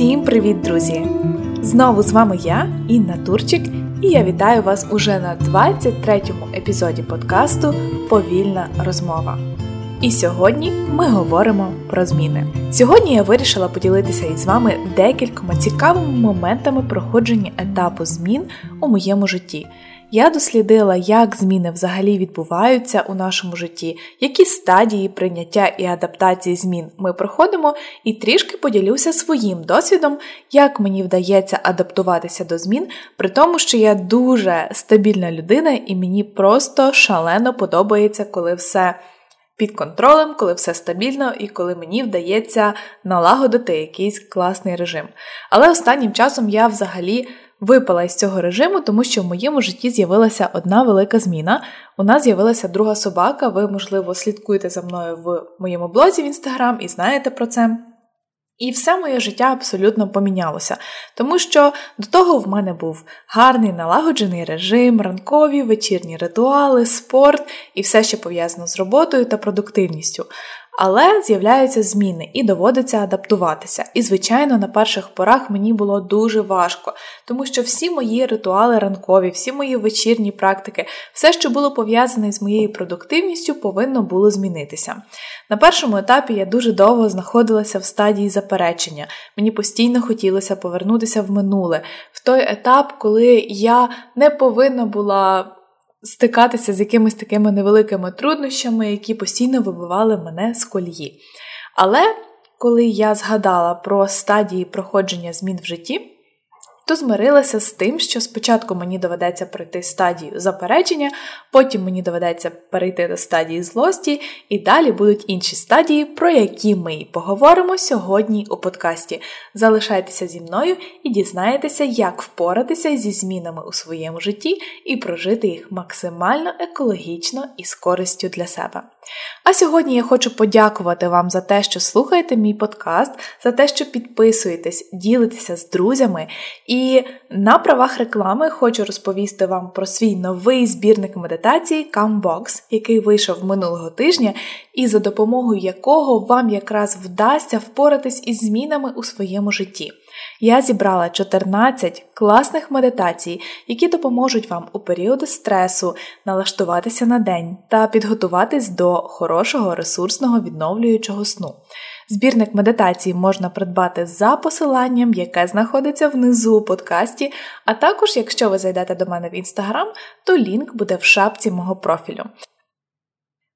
Всім привіт, друзі! Знову з вами я, Інна Турчик, і я вітаю вас уже на 23-му епізоді подкасту Повільна розмова. І сьогодні ми говоримо про зміни. Сьогодні я вирішила поділитися із вами декількома цікавими моментами проходження етапу змін у моєму житті. Я дослідила, як зміни взагалі відбуваються у нашому житті, які стадії прийняття і адаптації змін ми проходимо, і трішки поділюся своїм досвідом, як мені вдається адаптуватися до змін, при тому, що я дуже стабільна людина, і мені просто шалено подобається, коли все. Під контролем, коли все стабільно і коли мені вдається налагодити якийсь класний режим. Але останнім часом я взагалі випала із цього режиму, тому що в моєму житті з'явилася одна велика зміна. У нас з'явилася друга собака. Ви, можливо, слідкуєте за мною в моєму блозі в інстаграм і знаєте про це. І все моє життя абсолютно помінялося, тому що до того в мене був гарний налагоджений режим, ранкові, вечірні ритуали, спорт і все, що пов'язано з роботою та продуктивністю. Але з'являються зміни і доводиться адаптуватися. І, звичайно, на перших порах мені було дуже важко, тому що всі мої ритуали ранкові, всі мої вечірні практики, все, що було пов'язане з моєю продуктивністю, повинно було змінитися. На першому етапі я дуже довго знаходилася в стадії заперечення. Мені постійно хотілося повернутися в минуле, в той етап, коли я не повинна була стикатися з якимись такими невеликими труднощами, які постійно вибивали мене з колії. Але коли я згадала про стадії проходження змін в житті, то змирилася з тим, що спочатку мені доведеться пройти стадію заперечення, потім мені доведеться перейти до стадії злості, і далі будуть інші стадії, про які ми і поговоримо сьогодні у подкасті. Залишайтеся зі мною і дізнаєтеся, як впоратися зі змінами у своєму житті і прожити їх максимально екологічно і з користю для себе. А сьогодні я хочу подякувати вам за те, що слухаєте мій подкаст, за те, що підписуєтесь, ділитеся з друзями. І на правах реклами хочу розповісти вам про свій новий збірник медитації Cambox, який вийшов минулого тижня, і за допомогою якого вам якраз вдасться впоратись із змінами у своєму житті. Я зібрала 14 класних медитацій, які допоможуть вам у періоди стресу налаштуватися на день та підготуватись до хорошого ресурсного відновлюючого сну. Збірник медитацій можна придбати за посиланням, яке знаходиться внизу у подкасті, а також, якщо ви зайдете до мене в інстаграм, то лінк буде в шапці мого профілю.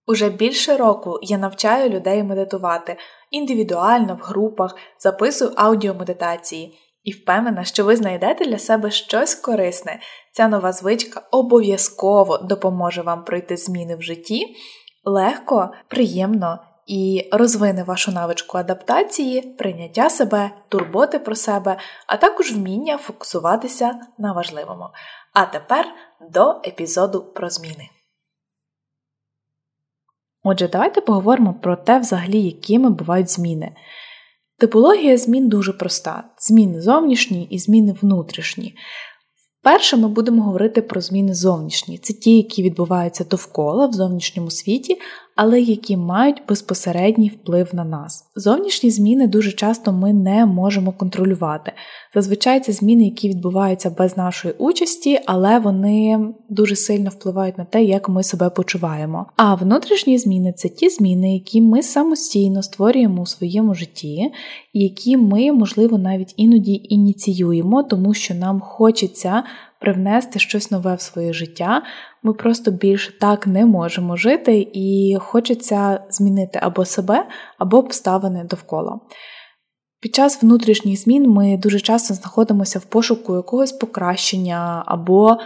Уже більше року я навчаю людей медитувати індивідуально в групах, записую аудіомедитації і впевнена, що ви знайдете для себе щось корисне. Ця нова звичка обов'язково допоможе вам пройти зміни в житті легко, приємно і розвине вашу навичку адаптації, прийняття себе, турботи про себе, а також вміння фокусуватися на важливому. А тепер до епізоду про зміни. Отже, давайте поговоримо про те, взагалі, якими бувають зміни. Типологія змін дуже проста: зміни зовнішні і зміни внутрішні. Перше, ми будемо говорити про зміни зовнішні. Це ті, які відбуваються довкола в зовнішньому світі, але які мають безпосередній вплив на нас. Зовнішні зміни дуже часто ми не можемо контролювати. Зазвичай це зміни, які відбуваються без нашої участі, але вони дуже сильно впливають на те, як ми себе почуваємо. А внутрішні зміни це ті зміни, які ми самостійно створюємо у своєму житті, які ми, можливо, навіть іноді ініціюємо, тому що нам хочеться привнести щось нове в своє життя. Ми просто більше так не можемо жити, і хочеться змінити або себе, або обставини довкола. Під час внутрішніх змін ми дуже часто знаходимося в пошуку якогось покращення, або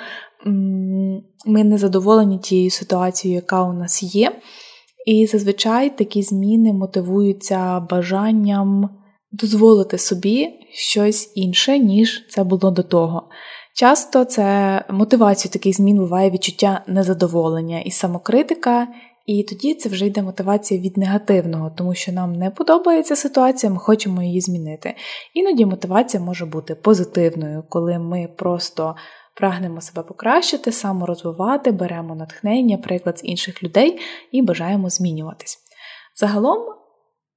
ми не задоволені тією ситуацією, яка у нас є. І зазвичай такі зміни мотивуються бажанням дозволити собі щось інше, ніж це було до того. Часто це мотивацією таких змін буває відчуття незадоволення і самокритика, і тоді це вже йде мотивація від негативного, тому що нам не подобається ситуація, ми хочемо її змінити. Іноді мотивація може бути позитивною, коли ми просто прагнемо себе покращити, саморозвивати, беремо натхнення, приклад з інших людей і бажаємо змінюватись. Загалом,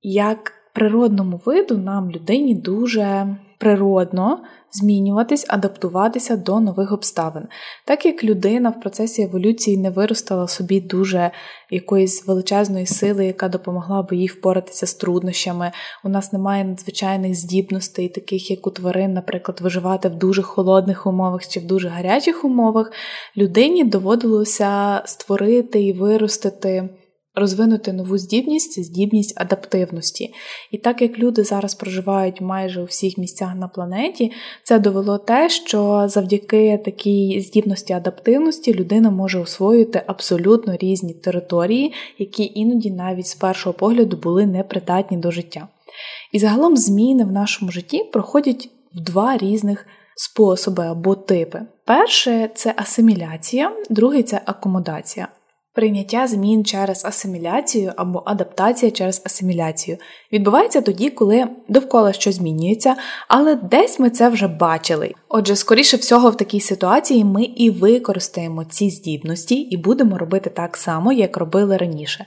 як природному виду нам людині дуже природно змінюватись, адаптуватися до нових обставин. Так як людина в процесі еволюції не виростала собі дуже якоїсь величезної сили, яка допомогла би їй впоратися з труднощами. У нас немає надзвичайних здібностей, таких як у тварин, наприклад, виживати в дуже холодних умовах чи в дуже гарячих умовах, людині доводилося створити і виростити розвинути нову здібність це здібність адаптивності. І так як люди зараз проживають майже у всіх місцях на планеті, це довело те, що завдяки такій здібності адаптивності людина може освоїти абсолютно різні території, які іноді навіть з першого погляду були непридатні до життя. І загалом зміни в нашому житті проходять в два різних способи або типи. Перше це асиміляція, другий це акомодація. Прийняття змін через асиміляцію або адаптація через асиміляцію відбувається тоді, коли довкола щось змінюється, але десь ми це вже бачили. Отже, скоріше всього, в такій ситуації ми і використаємо ці здібності і будемо робити так само, як робили раніше.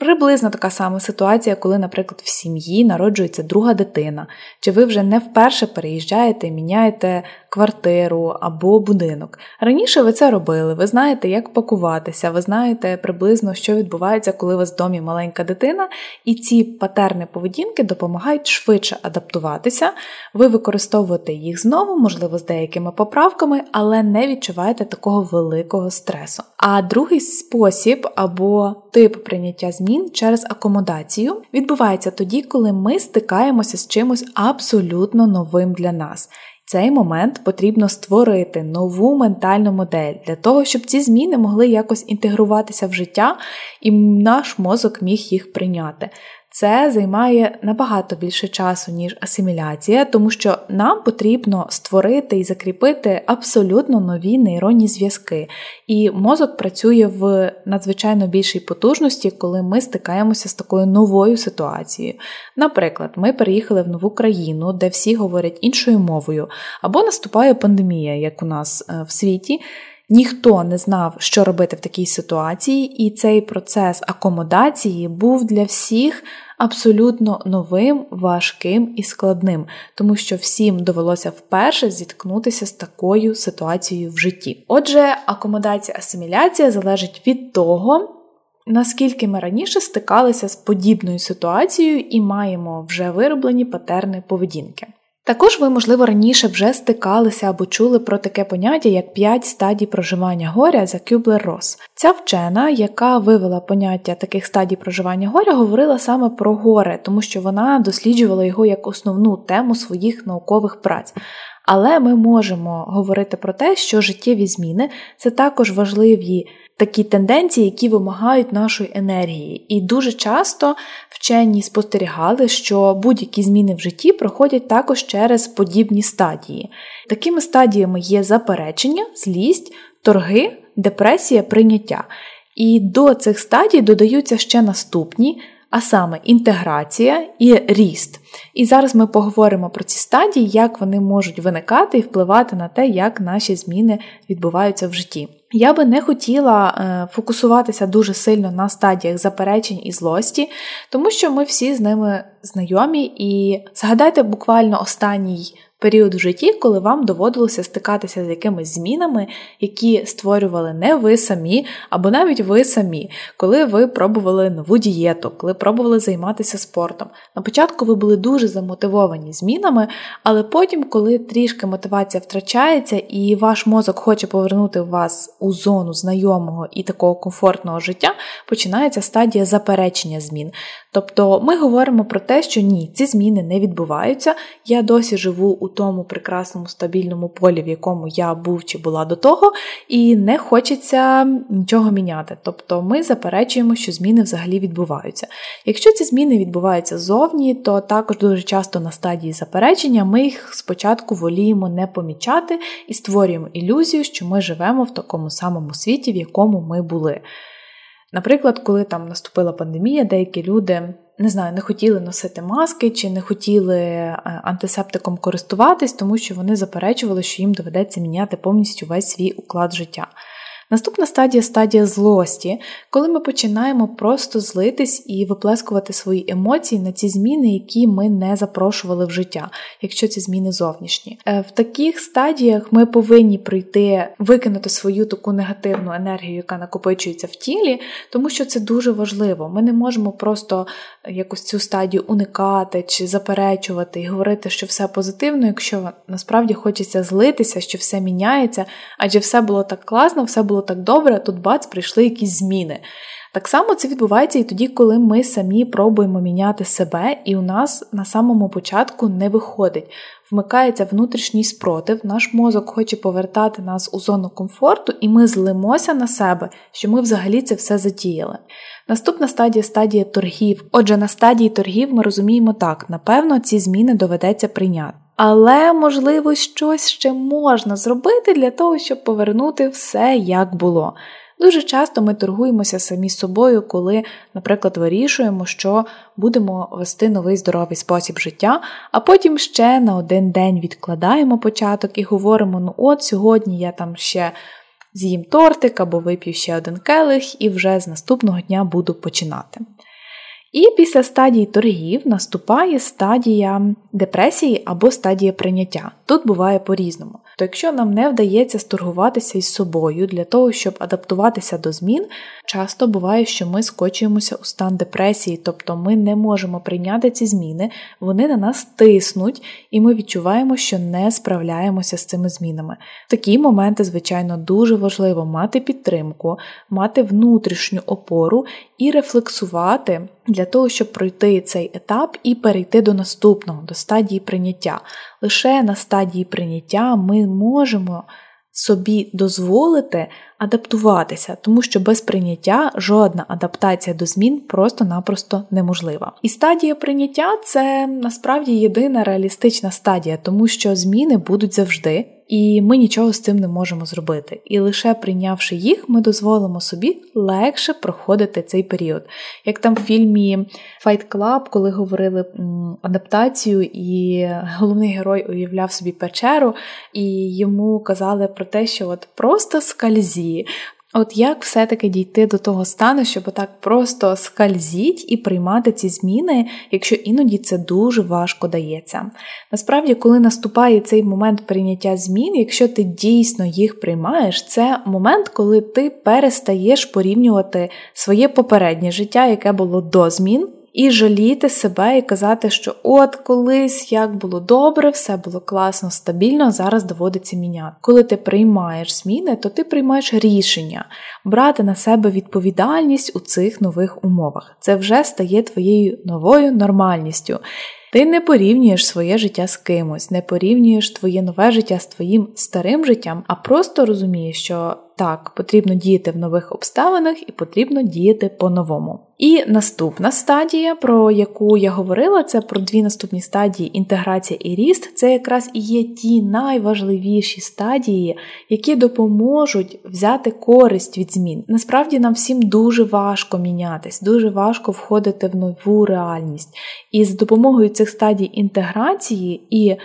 Приблизно така сама ситуація, коли, наприклад, в сім'ї народжується друга дитина, чи ви вже не вперше переїжджаєте і міняєте квартиру або будинок. Раніше ви це робили, ви знаєте, як пакуватися, ви знаєте приблизно, що відбувається, коли у вас в домі маленька дитина, і ці патерни поведінки допомагають швидше адаптуватися, ви використовуєте їх знову, можливо, з деякими поправками, але не відчуваєте такого великого стресу. А другий спосіб або тип прийняття змін через акомодацію відбувається тоді, коли ми стикаємося з чимось абсолютно новим для нас цей момент потрібно створити нову ментальну модель для того, щоб ці зміни могли якось інтегруватися в життя, і наш мозок міг їх прийняти. Це займає набагато більше часу, ніж асиміляція, тому що нам потрібно створити і закріпити абсолютно нові нейронні зв'язки. І мозок працює в надзвичайно більшій потужності, коли ми стикаємося з такою новою ситуацією. Наприклад, ми переїхали в нову країну, де всі говорять іншою мовою, або наступає пандемія, як у нас е, в світі. Ніхто не знав, що робити в такій ситуації, і цей процес акомодації був для всіх абсолютно новим, важким і складним, тому що всім довелося вперше зіткнутися з такою ситуацією в житті. Отже, акомодація асиміляція залежить від того. Наскільки ми раніше стикалися з подібною ситуацією і маємо вже вироблені патерни поведінки. Також ви, можливо, раніше вже стикалися або чули про таке поняття, як 5 стадій проживання горя за Кюблер Рос. Ця вчена, яка вивела поняття таких стадій проживання горя, говорила саме про горе, тому що вона досліджувала його як основну тему своїх наукових праць. Але ми можемо говорити про те, що життєві зміни це також важливі такі тенденції, які вимагають нашої енергії. І дуже часто вчені спостерігали, що будь-які зміни в житті проходять також через подібні стадії. Такими стадіями є заперечення, злість, торги, депресія, прийняття. І до цих стадій додаються ще наступні. А саме інтеграція і ріст. І зараз ми поговоримо про ці стадії, як вони можуть виникати і впливати на те, як наші зміни відбуваються в житті. Я би не хотіла е, фокусуватися дуже сильно на стадіях заперечень і злості, тому що ми всі з ними знайомі, і згадайте буквально останній період в житті, коли вам доводилося стикатися з якимись змінами, які створювали не ви самі, або навіть ви самі, коли ви пробували нову дієту, коли пробували займатися спортом. На початку ви були дуже замотивовані змінами, але потім, коли трішки мотивація втрачається, і ваш мозок хоче повернути вас у зону знайомого і такого комфортного життя, починається стадія заперечення змін. Тобто ми говоримо про те, що ні, ці зміни не відбуваються. Я досі живу у тому прекрасному стабільному полі, в якому я був чи була до того, і не хочеться нічого міняти. Тобто ми заперечуємо, що зміни взагалі відбуваються. Якщо ці зміни відбуваються ззовні, то також дуже часто на стадії заперечення ми їх спочатку воліємо не помічати і створюємо ілюзію, що ми живемо в такому самому світі, в якому ми були. Наприклад, коли там наступила пандемія, деякі люди не знаю, не хотіли носити маски чи не хотіли е, антисептиком користуватись, тому що вони заперечували, що їм доведеться міняти повністю весь свій уклад життя. Наступна стадія стадія злості, коли ми починаємо просто злитись і виплескувати свої емоції на ці зміни, які ми не запрошували в життя, якщо ці зміни зовнішні. Е, в таких стадіях ми повинні прийти викинути свою таку негативну енергію, яка накопичується в тілі, тому що це дуже важливо. Ми не можемо просто якось цю стадію уникати чи заперечувати і говорити, що все позитивно, якщо насправді хочеться злитися, що все міняється, адже все було так класно, все було так добре, тут бац, прийшли якісь зміни. Так само це відбувається і тоді, коли ми самі пробуємо міняти себе, і у нас на самому початку не виходить. Вмикається внутрішній спротив, наш мозок хоче повертати нас у зону комфорту, і ми злимося на себе, що ми взагалі це все затіяли. Наступна стадія стадія торгів. Отже, на стадії торгів ми розуміємо так, напевно, ці зміни доведеться прийняти. Але, можливо, щось ще можна зробити для того, щоб повернути все як було. Дуже часто ми торгуємося самі з собою, коли, наприклад, вирішуємо, що будемо вести новий здоровий спосіб життя, а потім ще на один день відкладаємо початок і говоримо: ну от сьогодні я там ще з'їм тортик або вип'ю ще один келих і вже з наступного дня буду починати. І після стадії торгів наступає стадія депресії або стадія прийняття. Тут буває по-різному. То якщо нам не вдається сторгуватися із собою для того, щоб адаптуватися до змін, часто буває, що ми скочуємося у стан депресії, тобто ми не можемо прийняти ці зміни, вони на нас тиснуть, і ми відчуваємо, що не справляємося з цими змінами. В такі моменти, звичайно, дуже важливо мати підтримку, мати внутрішню опору і рефлексувати для того, щоб пройти цей етап і перейти до наступного, до стадії прийняття. Лише на стадії прийняття ми можемо собі дозволити адаптуватися, тому що без прийняття жодна адаптація до змін просто-напросто неможлива. І стадія прийняття це насправді єдина реалістична стадія, тому що зміни будуть завжди і ми нічого з цим не можемо зробити. І лише прийнявши їх, ми дозволимо собі легше проходити цей період. Як там в фільмі Fight Club, коли говорили адаптацію, і головний герой уявляв собі печеру, і йому казали про те, що от просто скальзі. От як все-таки дійти до того стану, щоб отак просто скальзіть і приймати ці зміни, якщо іноді це дуже важко дається. Насправді, коли наступає цей момент прийняття змін, якщо ти дійсно їх приймаєш, це момент, коли ти перестаєш порівнювати своє попереднє життя, яке було до змін і жаліти себе і казати, що от колись як було добре, все було класно, стабільно, зараз доводиться міняти. Коли ти приймаєш зміни, то ти приймаєш рішення брати на себе відповідальність у цих нових умовах. Це вже стає твоєю новою нормальністю. Ти не порівнюєш своє життя з кимось, не порівнюєш твоє нове життя з твоїм старим життям, а просто розумієш, що так, потрібно діяти в нових обставинах і потрібно діяти по-новому. І наступна стадія, про яку я говорила, це про дві наступні стадії інтеграція і ріст. Це якраз і є ті найважливіші стадії, які допоможуть взяти користь від змін. Насправді нам всім дуже важко мінятись, дуже важко входити в нову реальність. І з допомогою цих стадій інтеграції і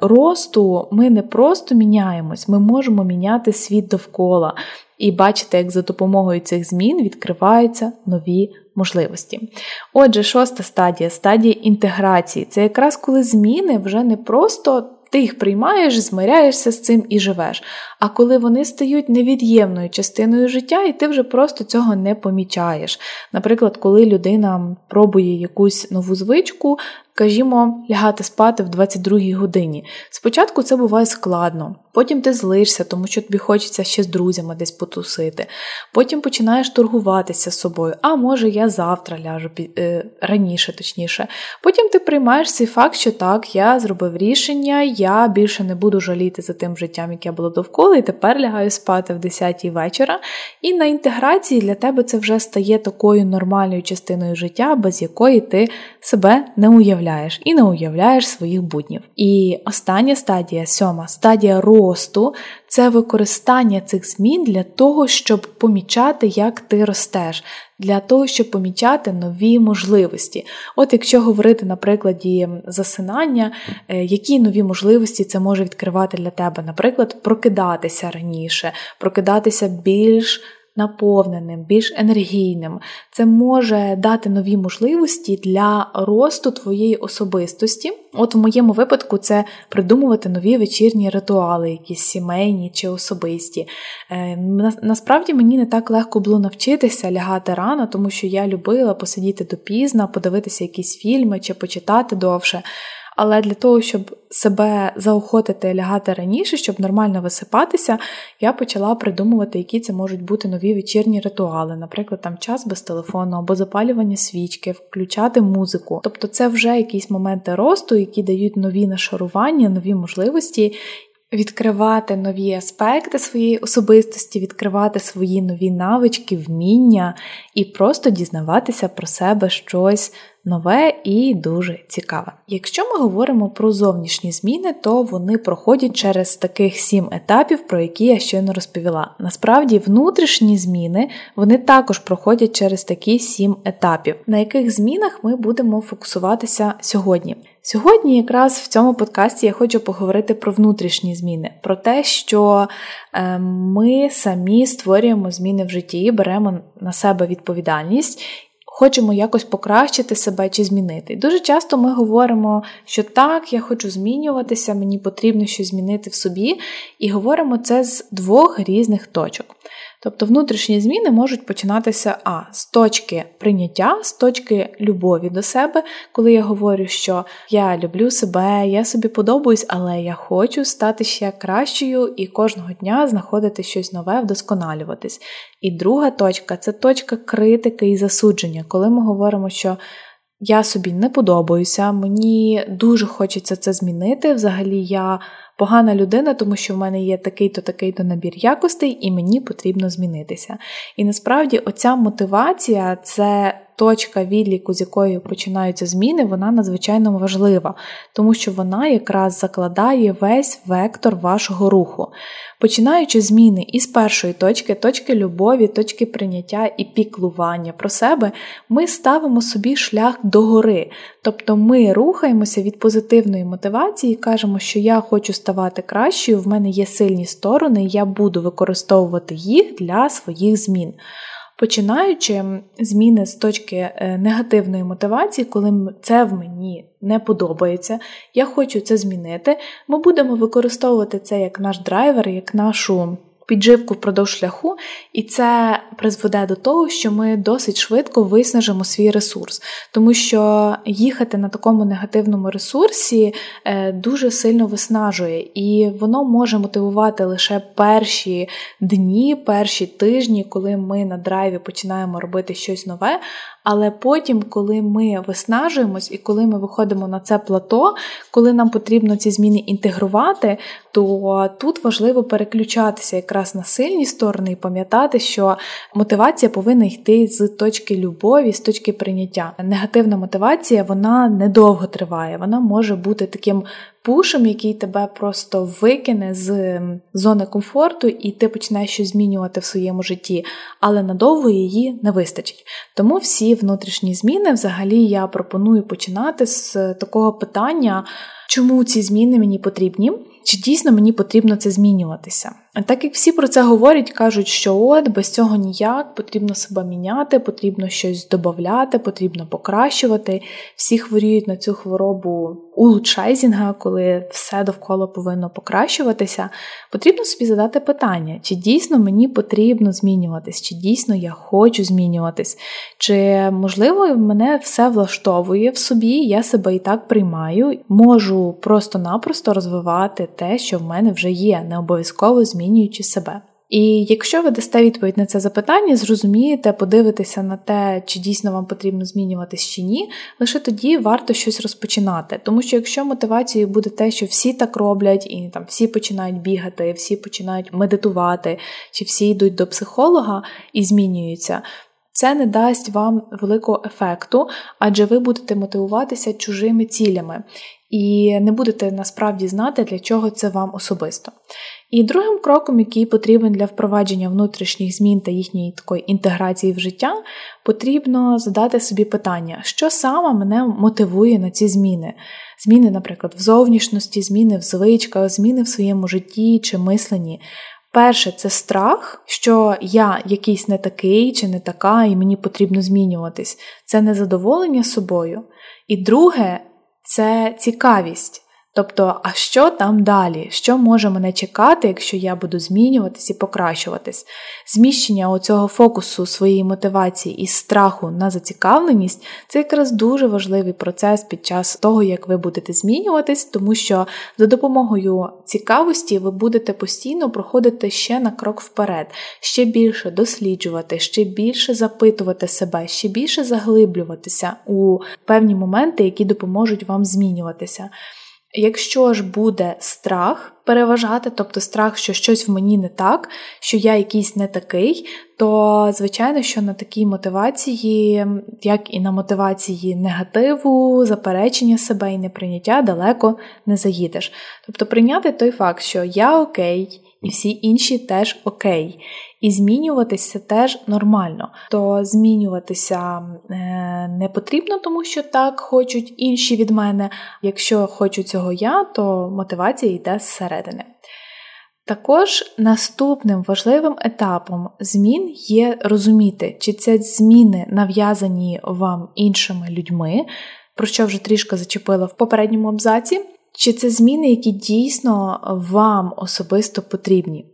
росту ми не просто міняємось, ми можемо міняти світ довкола і бачите, як за допомогою цих змін відкриваються нові можливості. Отже, шоста стадія стадія інтеграції. Це якраз коли зміни вже не просто. Ти їх приймаєш, змиряєшся з цим і живеш. А коли вони стають невід'ємною частиною життя, і ти вже просто цього не помічаєш. Наприклад, коли людина пробує якусь нову звичку, Кажімо, лягати спати в 22-й годині. Спочатку це буває складно, потім ти злишся, тому що тобі хочеться ще з друзями десь потусити. Потім починаєш торгуватися з собою, а може я завтра ляжу е, раніше, точніше. Потім ти приймаєш цей факт, що так, я зробив рішення, я більше не буду жаліти за тим життям, яке було довкола, і тепер лягаю спати в 10-й вечора. І на інтеграції для тебе це вже стає такою нормальною частиною життя, без якої ти себе не уявляєш уявляєш, і не уявляєш своїх буднів. І остання стадія, сьома стадія росту це використання цих змін для того, щоб помічати, як ти ростеш, для того, щоб помічати нові можливості. От якщо говорити на прикладі засинання, е, які нові можливості це може відкривати для тебе, наприклад, прокидатися раніше, прокидатися більш наповненим, більш енергійним. Це може дати нові можливості для росту твоєї особистості. От в моєму випадку це придумувати нові вечірні ритуали, якісь сімейні чи особисті. Е, насправді мені не так легко було навчитися лягати рано, тому що я любила посидіти допізно, подивитися якісь фільми чи почитати довше. Але для того, щоб себе заохотити лягати раніше, щоб нормально висипатися, я почала придумувати, які це можуть бути нові вечірні ритуали, наприклад, там час без телефону або запалювання свічки, включати музику. Тобто, це вже якісь моменти росту, які дають нові нашарування, нові можливості. Відкривати нові аспекти своєї особистості, відкривати свої нові навички, вміння і просто дізнаватися про себе щось нове і дуже цікаве. Якщо ми говоримо про зовнішні зміни, то вони проходять через таких сім етапів, про які я щойно розповіла. Насправді, внутрішні зміни вони також проходять через такі сім етапів, на яких змінах ми будемо фокусуватися сьогодні. Сьогодні, якраз в цьому подкасті я хочу поговорити про внутрішні зміни, про те, що е, ми самі створюємо зміни в житті, беремо на себе відповідальність хочемо якось покращити себе чи змінити. дуже часто ми говоримо, що так, я хочу змінюватися, мені потрібно щось змінити в собі, і говоримо це з двох різних точок. Тобто внутрішні зміни можуть починатися а з точки прийняття, з точки любові до себе, коли я говорю, що я люблю себе, я собі подобаюсь, але я хочу стати ще кращою і кожного дня знаходити щось нове, вдосконалюватись. І друга точка це точка критики і засудження, коли ми говоримо, що я собі не подобаюся, мені дуже хочеться це змінити. Взагалі, я погана людина, тому що в мене є такий-то, такий-то набір якостей, і мені потрібно змінитися. І насправді оця мотивація це точка відліку, з якої починаються зміни, вона надзвичайно важлива, тому що вона якраз закладає весь вектор вашого руху. Починаючи зміни із першої точки, точки любові, точки прийняття і піклування про себе, ми ставимо собі шлях догори. Тобто ми рухаємося від позитивної мотивації і кажемо, що я хочу ставати кращою, в мене є сильні сторони, я буду використовувати їх для своїх змін. Починаючи зміни з точки е, негативної мотивації, коли це в мені не подобається, я хочу це змінити, ми будемо використовувати це як наш драйвер, як нашу підживку впродовж шляху, і це призведе до того, що ми досить швидко виснажимо свій ресурс, тому що їхати на такому негативному ресурсі е, дуже сильно виснажує, і воно може мотивувати лише перші дні, перші тижні, коли ми на драйві починаємо робити щось нове. Але потім, коли ми виснажуємось і коли ми виходимо на це плато, коли нам потрібно ці зміни інтегрувати, то тут важливо переключатися якраз на сильні сторони і пам'ятати, що мотивація повинна йти з точки любові, з точки прийняття. Негативна мотивація вона недовго триває, вона може бути таким пушем, який тебе просто викине з зони комфорту, і ти починаєш щось змінювати в своєму житті, але надовго її не вистачить. Тому всі внутрішні зміни, взагалі, я пропоную починати з такого питання, чому ці зміни мені потрібні. Чи дійсно мені потрібно це змінюватися? Так як всі про це говорять, кажуть, що от без цього ніяк, потрібно себе міняти, потрібно щось додати, потрібно покращувати. Всі хворіють на цю хворобу улучшайзінга, коли все довкола повинно покращуватися. Потрібно собі задати питання, чи дійсно мені потрібно змінюватись, чи дійсно я хочу змінюватись, чи можливо мене все влаштовує в собі, я себе і так приймаю, можу просто-напросто розвивати те, що в мене вже є, не обов'язково змінюючи себе. І якщо ви дасте відповідь на це запитання, зрозумієте, подивитеся на те, чи дійсно вам потрібно змінюватись чи ні, лише тоді варто щось розпочинати. Тому що якщо мотивацією буде те, що всі так роблять, і там всі починають бігати, всі починають медитувати, чи всі йдуть до психолога і змінюються, Це не дасть вам великого ефекту, адже ви будете мотивуватися чужими цілями і не будете насправді знати, для чого це вам особисто. І другим кроком, який потрібен для впровадження внутрішніх змін та їхньої такої інтеграції в життя, потрібно задати собі питання, що саме мене мотивує на ці зміни. Зміни, наприклад, в зовнішності, зміни в звичках, зміни в своєму житті чи мисленні. Перше, це страх, що я якийсь не такий чи не така, і мені потрібно змінюватись. Це незадоволення собою. І друге, це цікавість. Тобто, а що там далі? Що може мене чекати, якщо я буду змінюватись і покращуватись? Зміщення оцього фокусу своєї мотивації із страху на зацікавленість це якраз дуже важливий процес під час того, як ви будете змінюватись, тому що за допомогою цікавості ви будете постійно проходити ще на крок вперед, ще більше досліджувати, ще більше запитувати себе, ще більше заглиблюватися у певні моменти, які допоможуть вам змінюватися. Якщо ж буде страх переважати, тобто страх, що щось в мені не так, що я якийсь не такий, то звичайно, що на такій мотивації, як і на мотивації негативу, заперечення себе і неприйняття далеко не заїдеш. Тобто прийняти той факт, що я окей, і всі інші теж окей. І змінюватися теж нормально. То змінюватися е, не потрібно, тому що так хочуть інші від мене. Якщо хочу цього я, то мотивація йде зсередини. Також наступним важливим етапом змін є розуміти, чи це зміни нав'язані вам іншими людьми, про що вже трішки зачепила в попередньому абзаці. Чи це зміни, які дійсно вам особисто потрібні?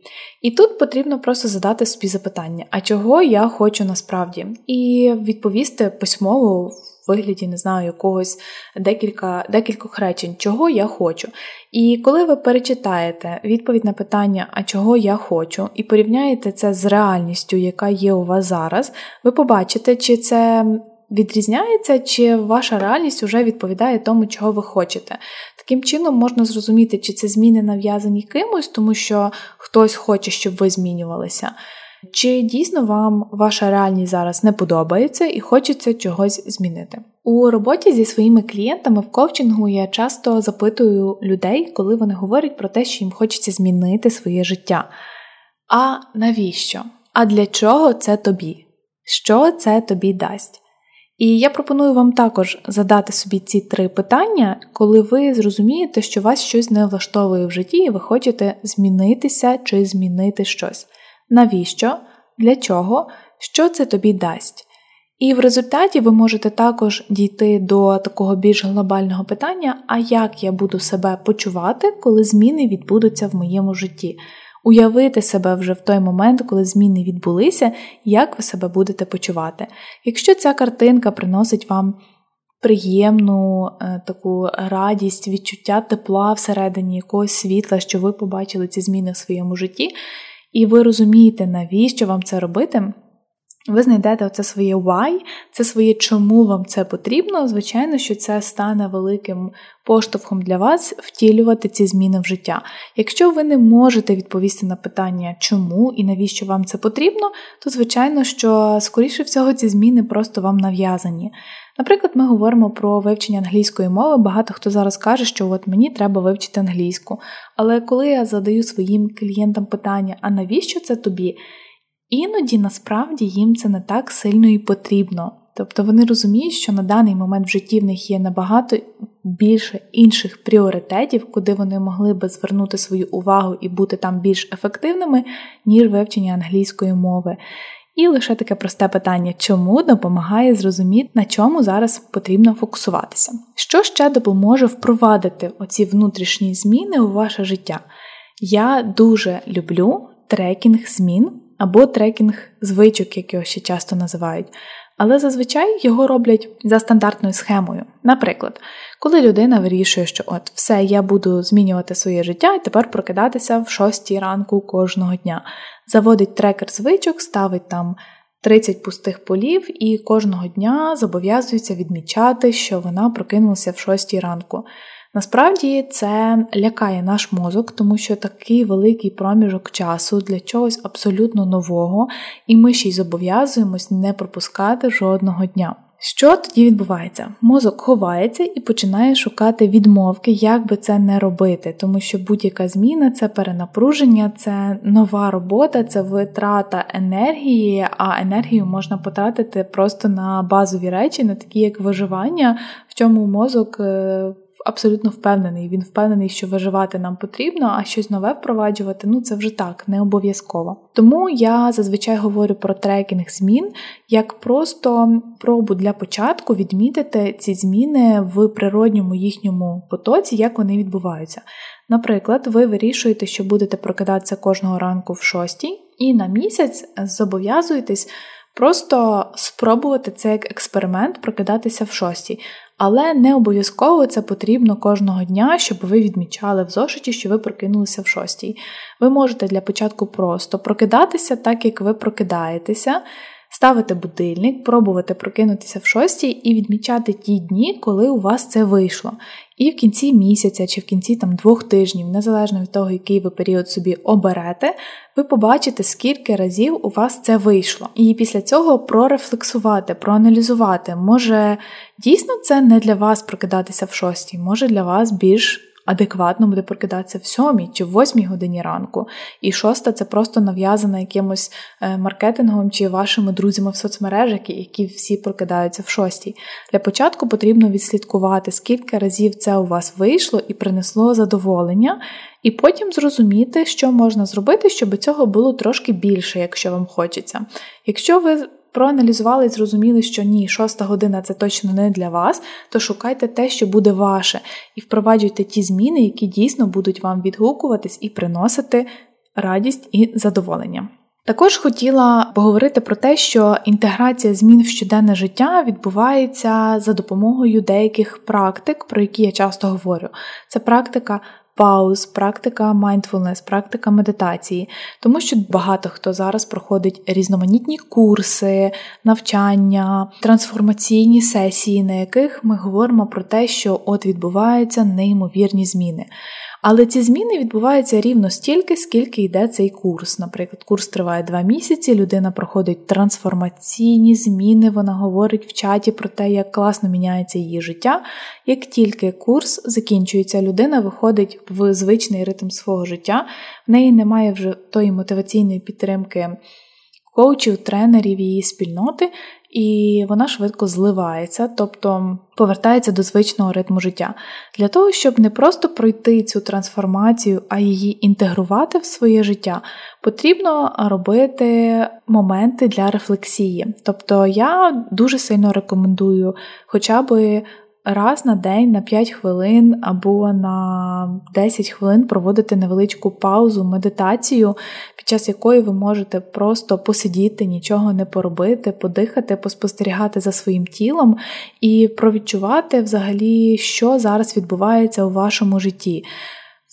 І тут потрібно просто задати собі запитання, а чого я хочу насправді? І відповісти письмово в вигляді, не знаю, якогось декілька, декількох речень, чого я хочу. І коли ви перечитаєте відповідь на питання, а чого я хочу, і порівняєте це з реальністю, яка є у вас зараз, ви побачите, чи це відрізняється, чи ваша реальність вже відповідає тому, чого ви хочете. Таким чином можна зрозуміти, чи це зміни нав'язані кимось, тому що хтось хоче, щоб ви змінювалися. Чи дійсно вам ваша реальність зараз не подобається і хочеться чогось змінити? У роботі зі своїми клієнтами в коучингу я часто запитую людей, коли вони говорять про те, що їм хочеться змінити своє життя. А навіщо? А для чого це тобі? Що це тобі дасть? І я пропоную вам також задати собі ці три питання, коли ви зрозумієте, що вас щось не влаштовує в житті, і ви хочете змінитися чи змінити щось. Навіщо? Для чого? Що це тобі дасть? І в результаті ви можете також дійти до такого більш глобального питання: а як я буду себе почувати, коли зміни відбудуться в моєму житті? Уявити себе вже в той момент, коли зміни відбулися, як ви себе будете почувати. Якщо ця картинка приносить вам приємну е, таку радість, відчуття тепла всередині якогось світла, що ви побачили ці зміни в своєму житті, і ви розумієте, навіщо вам це робити, ви знайдете оце своє why, це своє чому вам це потрібно. Звичайно, що це стане великим поштовхом для вас втілювати ці зміни в життя. Якщо ви не можете відповісти на питання, чому і навіщо вам це потрібно, то звичайно, що скоріше всього ці зміни просто вам нав'язані. Наприклад, ми говоримо про вивчення англійської мови. Багато хто зараз каже, що от мені треба вивчити англійську. Але коли я задаю своїм клієнтам питання, а навіщо це тобі? Іноді насправді їм це не так сильно і потрібно. Тобто вони розуміють, що на даний момент в житті в них є набагато більше інших пріоритетів, куди вони могли би звернути свою увагу і бути там більш ефективними, ніж вивчення англійської мови. І лише таке просте питання, чому допомагає зрозуміти, на чому зараз потрібно фокусуватися. Що ще допоможе впровадити оці внутрішні зміни у ваше життя? Я дуже люблю трекінг змін або трекінг звичок, як його ще часто називають. Але зазвичай його роблять за стандартною схемою. Наприклад, коли людина вирішує, що от все, я буду змінювати своє життя і тепер прокидатися в 6 ранку кожного дня, заводить трекер звичок, ставить там 30 пустих полів і кожного дня зобов'язується відмічати, що вона прокинулася в 6 ранку. Насправді це лякає наш мозок, тому що такий великий проміжок часу для чогось абсолютно нового, і ми ще й зобов'язуємось не пропускати жодного дня. Що тоді відбувається? Мозок ховається і починає шукати відмовки, як би це не робити, тому що будь-яка зміна це перенапруження, це нова робота, це витрата енергії, а енергію можна потратити просто на базові речі, на такі як виживання, в чому мозок е, абсолютно впевнений. Він впевнений, що виживати нам потрібно, а щось нове впроваджувати ну це вже так, не обов'язково. Тому я зазвичай говорю про трекінг змін як просто пробу для початку відмітити ці зміни в природньому їхньому потоці, як вони відбуваються. Наприклад, ви вирішуєте, що будете прокидатися кожного ранку в шостій, і на місяць зобов'язуєтесь. Просто спробувати це як експеримент прокидатися в шостій. Але не обов'язково це потрібно кожного дня, щоб ви відмічали в зошиті, що ви прокинулися в шостій. Ви можете для початку просто прокидатися так, як ви прокидаєтеся, ставити будильник, пробувати прокинутися в шостій і відмічати ті дні, коли у вас це вийшло. І в кінці місяця чи в кінці там двох тижнів, незалежно від того, який ви період собі оберете, ви побачите, скільки разів у вас це вийшло. І після цього прорефлексувати, проаналізувати. Може, дійсно це не для вас прокидатися в шостій, може для вас більш адекватно буде прокидатися в сьомій чи в восьмій годині ранку. І шоста це просто нав'язана якимось е, маркетингом чи вашими друзями в соцмережах, які всі прокидаються в шостій. Для початку потрібно відслідкувати, скільки разів це у вас вийшло і принесло задоволення. І потім зрозуміти, що можна зробити, щоб цього було трошки більше, якщо вам хочеться. Якщо ви проаналізували і зрозуміли, що ні, шоста година це точно не для вас, то шукайте те, що буде ваше, і впроваджуйте ті зміни, які дійсно будуть вам відгукуватись і приносити радість і задоволення. Також хотіла поговорити про те, що інтеграція змін в щоденне життя відбувається за допомогою деяких практик, про які я часто говорю. Це практика пауз, практика mindfulness, практика медитації, тому що багато хто зараз проходить різноманітні курси, навчання, трансформаційні сесії, на яких ми говоримо про те, що от відбуваються неймовірні зміни. Але ці зміни відбуваються рівно стільки, скільки йде цей курс. Наприклад, курс триває два місяці, людина проходить трансформаційні зміни, вона говорить в чаті про те, як класно міняється її життя. Як тільки курс закінчується, людина виходить в звичний ритм свого життя, в неї немає вже тої мотиваційної підтримки коучів, тренерів її спільноти, і вона швидко зливається, тобто повертається до звичного ритму життя. Для того, щоб не просто пройти цю трансформацію, а її інтегрувати в своє життя, потрібно робити моменти для рефлексії. Тобто я дуже сильно рекомендую хоча б раз на день на 5 хвилин або на 10 хвилин проводити невеличку паузу, медитацію, під час якої ви можете просто посидіти, нічого не поробити, подихати, поспостерігати за своїм тілом і провідчувати взагалі, що зараз відбувається у вашому житті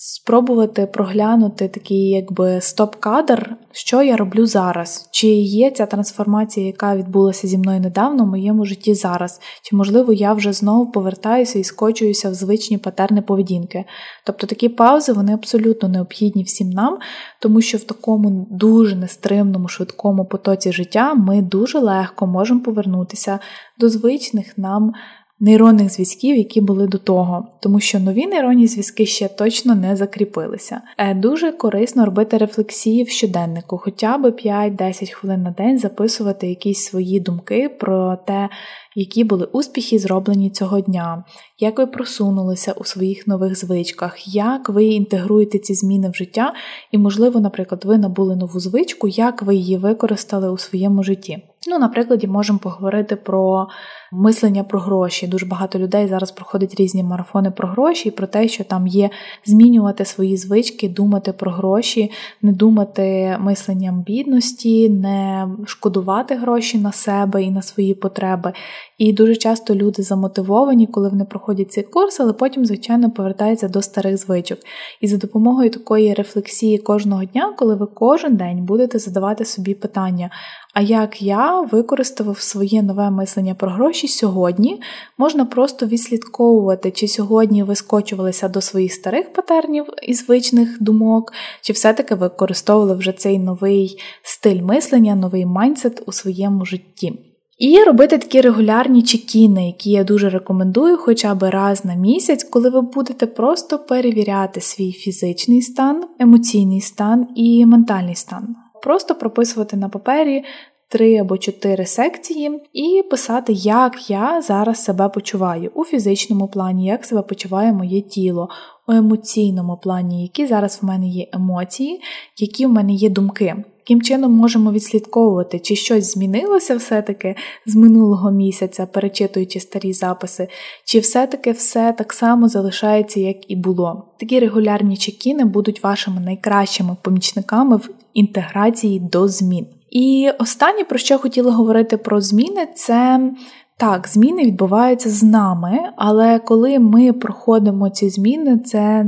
спробувати проглянути такий якби стоп-кадр, що я роблю зараз, чи є ця трансформація, яка відбулася зі мною недавно в моєму житті зараз, чи, можливо, я вже знову повертаюся і скочуюся в звичні патерни поведінки. Тобто такі паузи вони абсолютно необхідні всім нам, тому що в такому дуже нестримному, швидкому потоці життя ми дуже легко можемо повернутися до звичних нам нейронних зв'язків, які були до того, тому що нові нейронні зв'язки ще точно не закріпилися. Е, дуже корисно робити рефлексії в щоденнику, хоча б 5-10 хвилин на день записувати якісь свої думки про те, які були успіхи зроблені цього дня, як ви просунулися у своїх нових звичках, як ви інтегруєте ці зміни в життя, і, можливо, наприклад, ви набули нову звичку, як ви її використали у своєму житті. Ну, наприклад, можемо поговорити про мислення про гроші. Дуже багато людей зараз проходять різні марафони про гроші і про те, що там є змінювати свої звички, думати про гроші, не думати мисленням бідності, не шкодувати гроші на себе і на свої потреби. І дуже часто люди замотивовані, коли вони проходять цей курс, але потім, звичайно, повертаються до старих звичок. І за допомогою такої рефлексії кожного дня, коли ви кожен день будете задавати собі питання, а як я використав своє нове мислення про гроші сьогодні, можна просто відслідковувати, чи сьогодні ви скочувалися до своїх старих патернів і звичних думок, чи все-таки використовували вже цей новий стиль мислення, новий майндсет у своєму житті. І робити такі регулярні чекіни, які я дуже рекомендую хоча б раз на місяць, коли ви будете просто перевіряти свій фізичний стан, емоційний стан і ментальний стан. Просто прописувати на папері три або чотири секції і писати, як я зараз себе почуваю у фізичному плані, як себе почуває моє тіло, у емоційному плані, які зараз в мене є емоції, які в мене є думки. Яким чином можемо відслідковувати, чи щось змінилося все-таки з минулого місяця, перечитуючи старі записи, чи все-таки все так само залишається, як і було. Такі регулярні чекіни будуть вашими найкращими помічниками в інтеграції до змін. І останнє, про що хотіла говорити про зміни, це так, зміни відбуваються з нами, але коли ми проходимо ці зміни, це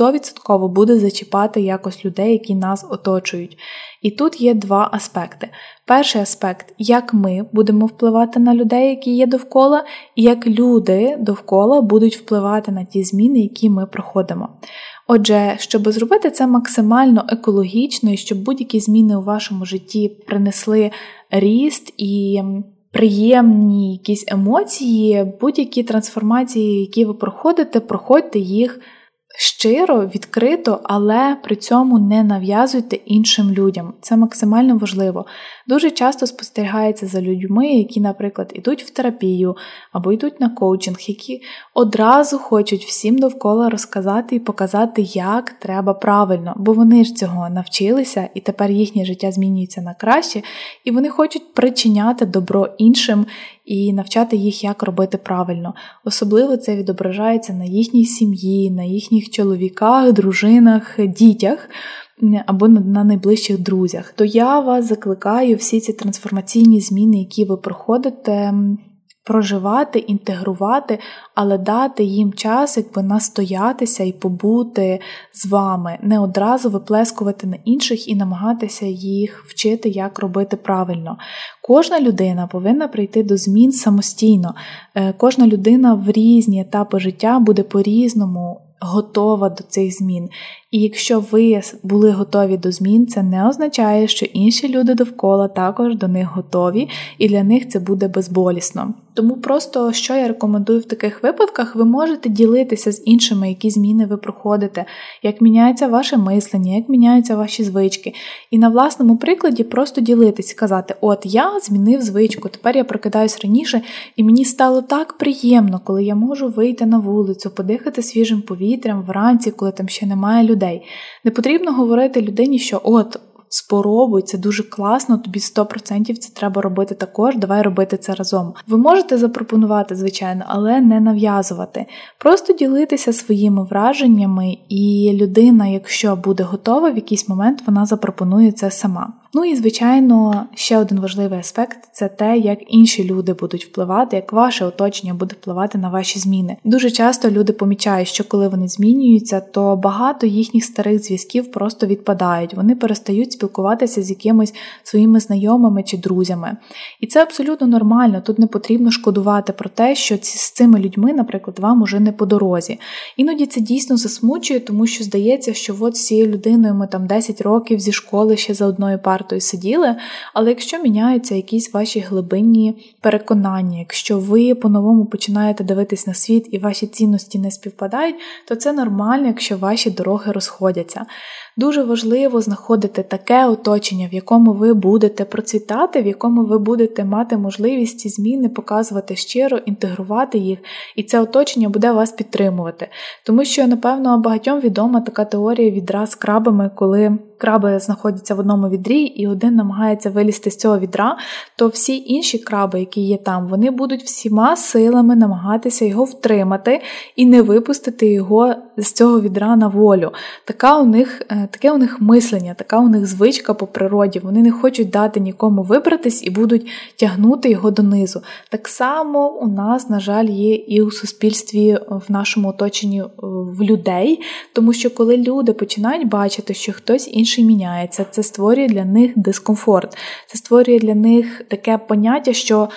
100% буде зачіпати якось людей, які нас оточують. І тут є два аспекти. Перший аспект, як ми будемо впливати на людей, які є довкола, і як люди довкола будуть впливати на ті зміни, які ми проходимо. Отже, щоб зробити це максимально екологічно і щоб будь-які зміни у вашому житті принесли ріст і приємні якісь емоції, будь-які трансформації, які ви проходите, проходьте їх щиро, відкрито, але при цьому не нав'язуйте іншим людям. Це максимально важливо. Дуже часто спостерігається за людьми, які, наприклад, йдуть в терапію або йдуть на коучинг, які одразу хочуть всім довкола розказати і показати, як треба правильно, бо вони ж цього навчилися, і тепер їхнє життя змінюється на краще, і вони хочуть причиняти добро іншим і навчати їх, як робити правильно. Особливо це відображається на їхній сім'ї, на їхніх чоловіках, дружинах, дітях. Або на найближчих друзях, то я вас закликаю всі ці трансформаційні зміни, які ви проходите, проживати, інтегрувати, але дати їм час, якби настоятися і побути з вами, не одразу виплескувати на інших і намагатися їх вчити, як робити правильно. Кожна людина повинна прийти до змін самостійно. Е, кожна людина в різні етапи життя буде по-різному готова до цих змін. І якщо ви були готові до змін, це не означає, що інші люди довкола також до них готові, і для них це буде безболісно. Тому просто що я рекомендую в таких випадках, ви можете ділитися з іншими, які зміни ви проходите, як міняється ваше мислення, як міняються ваші звички. І на власному прикладі просто ділитись, казати: От я змінив звичку, тепер я прокидаюсь раніше, і мені стало так приємно, коли я можу вийти на вулицю, подихати свіжим повітрям вранці, коли там ще немає людей. Не потрібно говорити людині, що от спробуй, це дуже класно, тобі 100% це треба робити також, давай робити це разом. Ви можете запропонувати, звичайно, але не нав'язувати. Просто ділитися своїми враженнями, і людина, якщо буде готова в якийсь момент, вона запропонує це сама. Ну і, звичайно, ще один важливий аспект це те, як інші люди будуть впливати, як ваше оточення буде впливати на ваші зміни. Дуже часто люди помічають, що коли вони змінюються, то багато їхніх старих зв'язків просто відпадають. Вони перестають спілкуватися з якимись своїми знайомими чи друзями. І це абсолютно нормально. Тут не потрібно шкодувати про те, що з цими людьми, наприклад, вам уже не по дорозі. Іноді це дійсно засмучує, тому що здається, що от з цією людиною ми там 10 років зі школи ще за одною партою сиділи. Але якщо міняються якісь ваші глибинні переконання, якщо ви по-новому починаєте дивитись на світ і ваші цінності не співпадають, то це нормально, якщо ваші дороги розходяться. Дуже важливо знаходити таке оточення, в якому ви будете процвітати, в якому ви будете мати можливість ці зміни показувати щиро, інтегрувати їх, і це оточення буде вас підтримувати. Тому що, напевно, багатьом відома така теорія відра з крабами, коли краби знаходяться в одному відрі, і один намагається вилізти з цього відра, то всі інші краби, які є там, вони будуть всіма силами намагатися його втримати і не випустити його з цього відра на волю. Така у них, е, Таке у них мислення, така у них звичка по природі. Вони не хочуть дати нікому вибратись і будуть тягнути його донизу. Так само у нас, на жаль, є і у суспільстві в нашому оточенні е, в людей, тому що коли люди починають бачити, що хтось інший міняється. Це створює для них дискомфорт, це створює для них таке поняття, що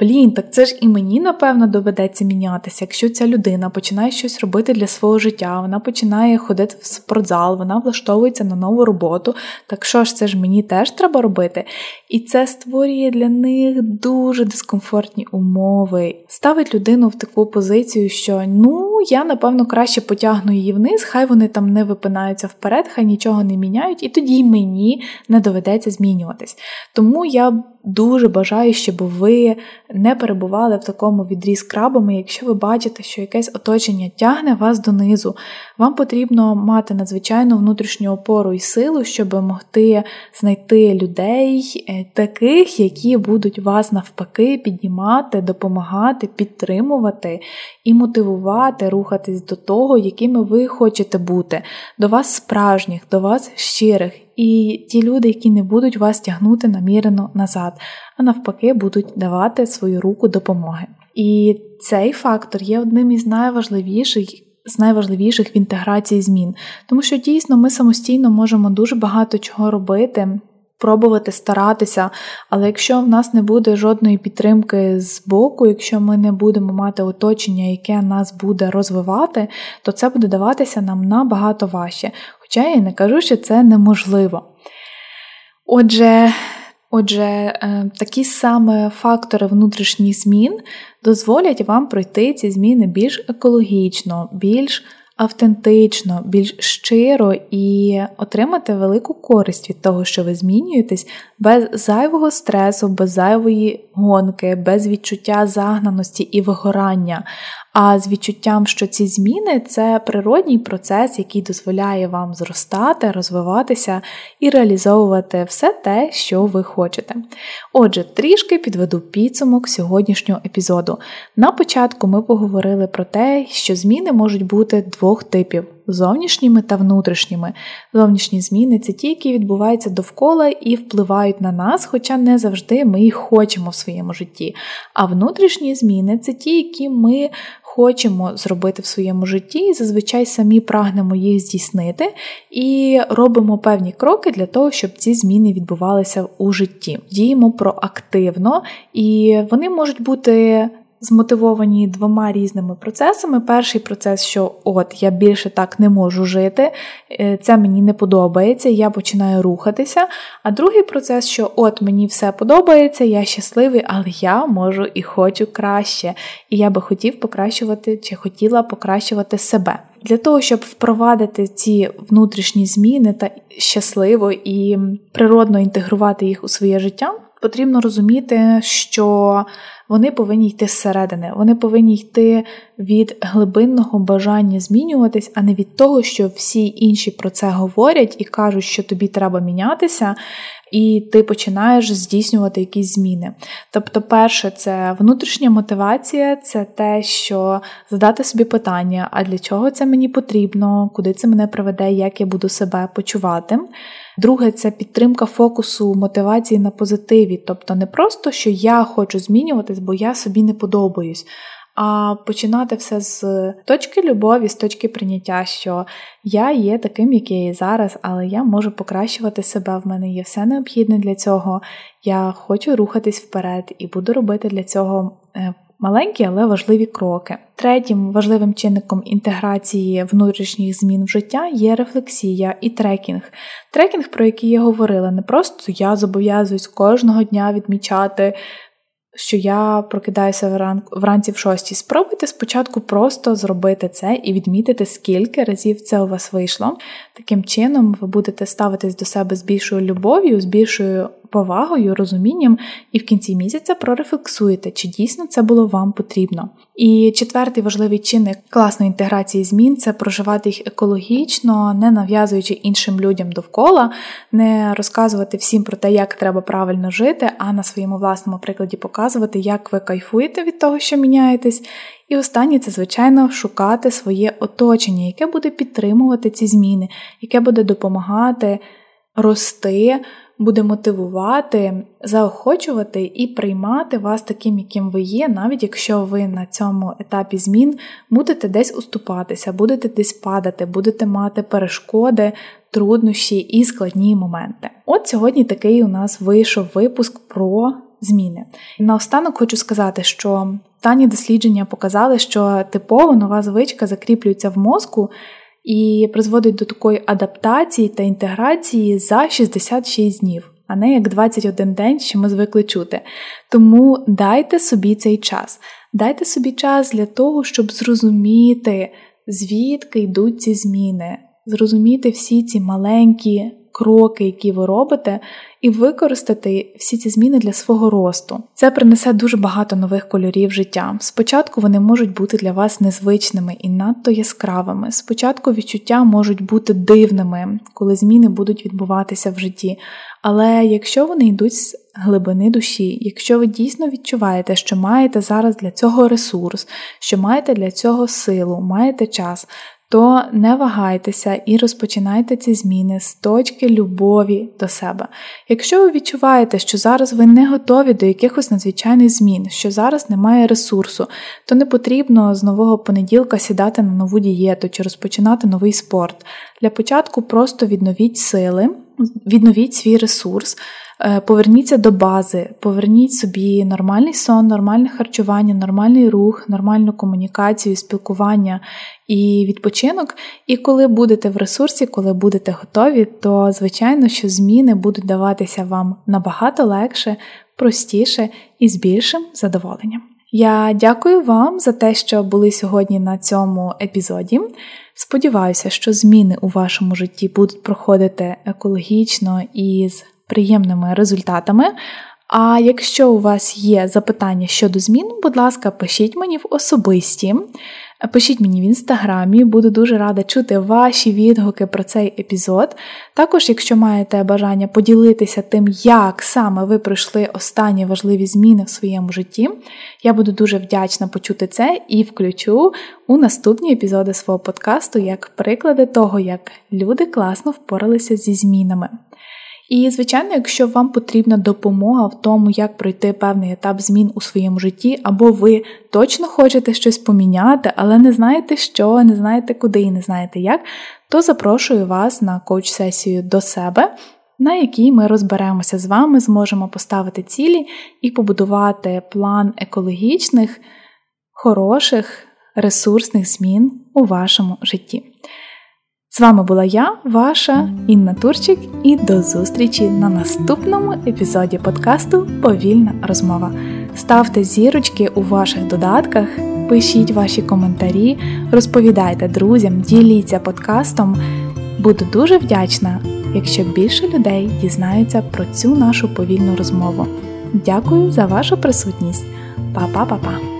Блін, так це ж і мені, напевно, доведеться мінятися. Якщо ця людина починає щось робити для свого життя, вона починає ходити в спортзал, вона влаштовується на нову роботу. Так що ж це ж мені теж треба робити? І це створює для них дуже дискомфортні умови, ставить людину в таку позицію, що ну я напевно краще потягну її вниз, хай вони там не випинаються вперед, хай нічого не міняють, і тоді мені не доведеться змінюватись. Тому я дуже бажаю, щоб ви не перебували в такому відрі з крабами, якщо ви бачите, що якесь оточення тягне вас донизу. Вам потрібно мати надзвичайну внутрішню опору і силу, щоб могти знайти людей, е, таких, які будуть вас навпаки піднімати, допомагати, підтримувати і мотивувати рухатись до того, якими ви хочете бути, до вас справжніх, до вас щирих. І ті люди, які не будуть вас тягнути намірено назад, а навпаки, будуть давати свою руку допомоги. І цей фактор є одним із найважливіших. З найважливіших в інтеграції змін, тому що дійсно ми самостійно можемо дуже багато чого робити, пробувати старатися. Але якщо в нас не буде жодної підтримки з боку, якщо ми не будемо мати оточення, яке нас буде розвивати, то це буде даватися нам набагато важче. Хоча я не кажу, що це неможливо. Отже, отже, е, такі саме фактори внутрішніх змін дозволять вам пройти ці зміни більш екологічно, більш автентично, більш щиро і отримати велику користь від того, що ви змінюєтесь, без зайвого стресу, без зайвої гонки, без відчуття загнаності і вигорання, а з відчуттям, що ці зміни це природній процес, який дозволяє вам зростати, розвиватися і реалізовувати все те, що ви хочете. Отже, трішки підведу підсумок сьогоднішнього епізоду. На початку ми поговорили про те, що зміни можуть бути двох типів зовнішніми та внутрішніми. Зовнішні зміни це ті, які відбуваються довкола і впливають на нас, хоча не завжди ми їх хочемо в своєму житті. А внутрішні зміни це ті, які ми хочемо зробити в своєму житті, і зазвичай самі прагнемо їх здійснити, і робимо певні кроки для того, щоб ці зміни відбувалися у житті. Діємо проактивно, і вони можуть бути змотивовані двома різними процесами. Перший процес, що от я більше так не можу жити, е, це мені не подобається, я починаю рухатися. А другий процес, що от мені все подобається, я щасливий, але я можу і хочу краще. І я би хотів покращувати чи хотіла покращувати себе. Для того, щоб впровадити ці внутрішні зміни та щасливо і природно інтегрувати їх у своє життя, потрібно розуміти, що вони повинні йти зсередини, вони повинні йти від глибинного бажання змінюватись, а не від того, що всі інші про це говорять і кажуть, що тобі треба мінятися, і ти починаєш здійснювати якісь зміни. Тобто, перше, це внутрішня мотивація, це те, що задати собі питання, а для чого це мені потрібно, куди це мене приведе, як я буду себе почувати. Друге, це підтримка фокусу мотивації на позитиві. Тобто не просто, що я хочу змінюватись, бо я собі не подобаюсь. А починати все з точки любові, з точки прийняття, що я є таким, як я є зараз, але я можу покращувати себе. В мене є все необхідне для цього. Я хочу рухатись вперед і буду робити для цього е, маленькі, але важливі кроки. Третім важливим чинником інтеграції внутрішніх змін в життя є рефлексія і трекінг. Трекінг, про який я говорила, не просто я зобов'язуюсь кожного дня відмічати що я прокидаюся вранці в шостій. Спробуйте спочатку просто зробити це і відмітити, скільки разів це у вас вийшло. Таким чином, ви будете ставитись до себе з більшою любов'ю, з більшою повагою, розумінням, і в кінці місяця прорефлексуєте, чи дійсно це було вам потрібно. І четвертий важливий чинник класної інтеграції змін це проживати їх екологічно, не нав'язуючи іншим людям довкола, не розказувати всім про те, як треба правильно жити, а на своєму власному прикладі показувати, як ви кайфуєте від того, що міняєтесь. І останнє це, звичайно, шукати своє оточення, яке буде підтримувати ці зміни, яке буде допомагати рости буде мотивувати, заохочувати і приймати вас таким, яким ви є, навіть якщо ви на цьому етапі змін будете десь уступатися, будете десь падати, будете мати перешкоди, труднощі і складні моменти. От сьогодні такий у нас вийшов випуск про зміни. Наостанок хочу сказати, що дані дослідження показали, що типово нова звичка закріплюється в мозку і призводить до такої адаптації та інтеграції за 66 днів, а не як 21 день, що ми звикли чути. Тому дайте собі цей час. Дайте собі час для того, щоб зрозуміти, звідки йдуть ці зміни, зрозуміти всі ці маленькі кроки, які ви робите, і використати всі ці зміни для свого росту. Це принесе дуже багато нових кольорів життя. Спочатку вони можуть бути для вас незвичними і надто яскравими. Спочатку відчуття можуть бути дивними, коли зміни будуть відбуватися в житті. Але якщо вони йдуть з глибини душі, якщо ви дійсно відчуваєте, що маєте зараз для цього ресурс, що маєте для цього силу, маєте час, то не вагайтеся і розпочинайте ці зміни з точки любові до себе. Якщо ви відчуваєте, що зараз ви не готові до якихось надзвичайних змін, що зараз немає ресурсу, то не потрібно з нового понеділка сідати на нову дієту чи розпочинати новий спорт. Для початку просто відновіть сили, відновіть свій ресурс. Е, поверніться до бази, поверніть собі нормальний сон, нормальне харчування, нормальний рух, нормальну комунікацію, спілкування і відпочинок. І коли будете в ресурсі, коли будете готові, то звичайно, що зміни будуть даватися вам набагато легше, простіше і з більшим задоволенням. Я дякую вам за те, що були сьогодні на цьому епізоді. Сподіваюся, що зміни у вашому житті будуть проходити екологічно і з приємними результатами. А якщо у вас є запитання щодо змін, будь ласка, пишіть мені в особисті, пишіть мені в інстаграмі, буду дуже рада чути ваші відгуки про цей епізод. Також, якщо маєте бажання поділитися тим, як саме ви пройшли останні важливі зміни в своєму житті, я буду дуже вдячна почути це і включу у наступні епізоди свого подкасту як приклади того, як люди класно впоралися зі змінами. І, звичайно, якщо вам потрібна допомога в тому, як пройти певний етап змін у своєму житті, або ви точно хочете щось поміняти, але не знаєте що, не знаєте куди і не знаєте як, то запрошую вас на коуч-сесію до себе, на якій ми розберемося з вами, зможемо поставити цілі і побудувати план екологічних, хороших, ресурсних змін у вашому житті. З вами була я, ваша Інна Турчик, і до зустрічі на наступному епізоді подкасту Повільна розмова. Ставте зірочки у ваших додатках, пишіть ваші коментарі, розповідайте друзям, діліться подкастом. Буду дуже вдячна, якщо більше людей дізнаються про цю нашу повільну розмову. Дякую за вашу присутність. Па-па-па-па!